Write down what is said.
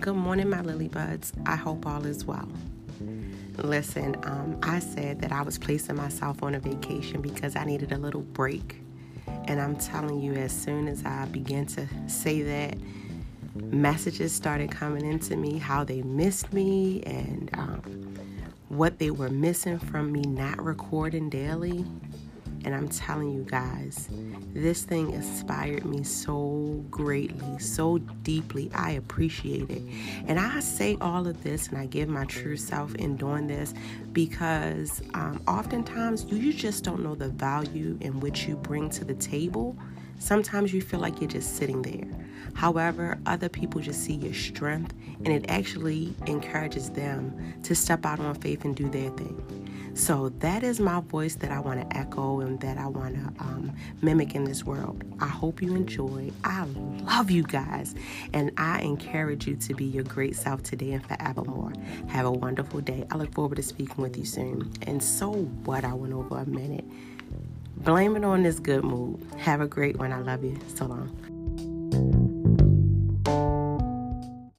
Good morning, my lily buds. I hope all is well. Listen, um, I said that I was placing myself on a vacation because I needed a little break. And I'm telling you, as soon as I began to say that, messages started coming into me how they missed me and um, what they were missing from me not recording daily. And I'm telling you guys, this thing inspired me so greatly, so deeply. I appreciate it. And I say all of this and I give my true self in doing this because um, oftentimes you just don't know the value in which you bring to the table. Sometimes you feel like you're just sitting there. However, other people just see your strength and it actually encourages them to step out on faith and do their thing. So that is my voice that I want to echo and that I want to um, mimic in this world. I hope you enjoy. I love you guys, and I encourage you to be your great self today and forevermore. Have a wonderful day. I look forward to speaking with you soon. And so what? I went over a minute. Blame it on this good mood. Have a great one. I love you. So long.